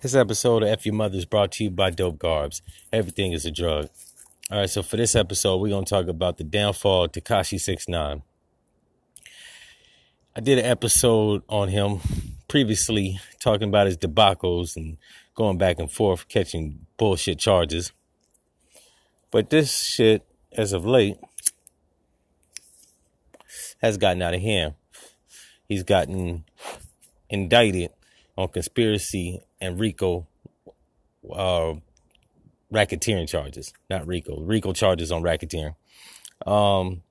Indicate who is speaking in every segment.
Speaker 1: This episode of F Your Mother is brought to you by Dope Garbs. Everything is a drug. All right, so for this episode, we're going to talk about the downfall of Tekashi 69. I did an episode on him previously talking about his debacles and going back and forth catching bullshit charges. But this shit, as of late, has gotten out of hand. He's gotten indicted on conspiracy and RICO uh, racketeering charges. Not RICO, RICO charges on racketeering. Um,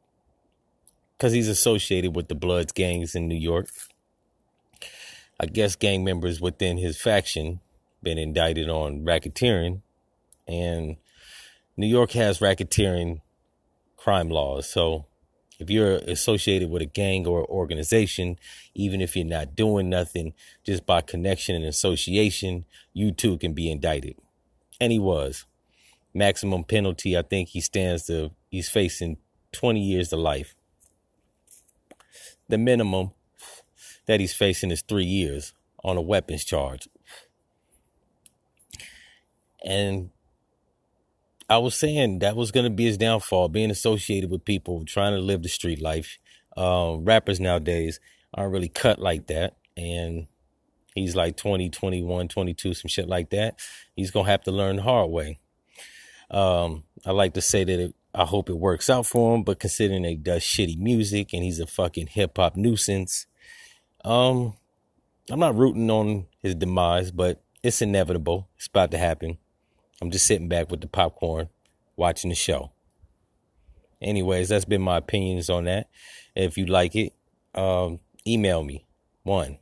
Speaker 1: because he's associated with the Bloods gangs in New York. I guess gang members within his faction been indicted on racketeering, and New York has racketeering crime laws. So if you're associated with a gang or organization, even if you're not doing nothing, just by connection and association, you too can be indicted. And he was. Maximum penalty, I think he stands to, he's facing 20 years to life. The minimum that he's facing is three years on a weapons charge. And I was saying that was going to be his downfall, being associated with people trying to live the street life. Uh, rappers nowadays aren't really cut like that. And he's like 20, 21, 22, some shit like that. He's going to have to learn the hard way. Um, I like to say that it, I hope it works out for him, but considering he does shitty music and he's a fucking hip hop nuisance, um, I'm not rooting on his demise, but it's inevitable. It's about to happen. I'm just sitting back with the popcorn watching the show. Anyways, that's been my opinions on that. If you like it, um, email me. One.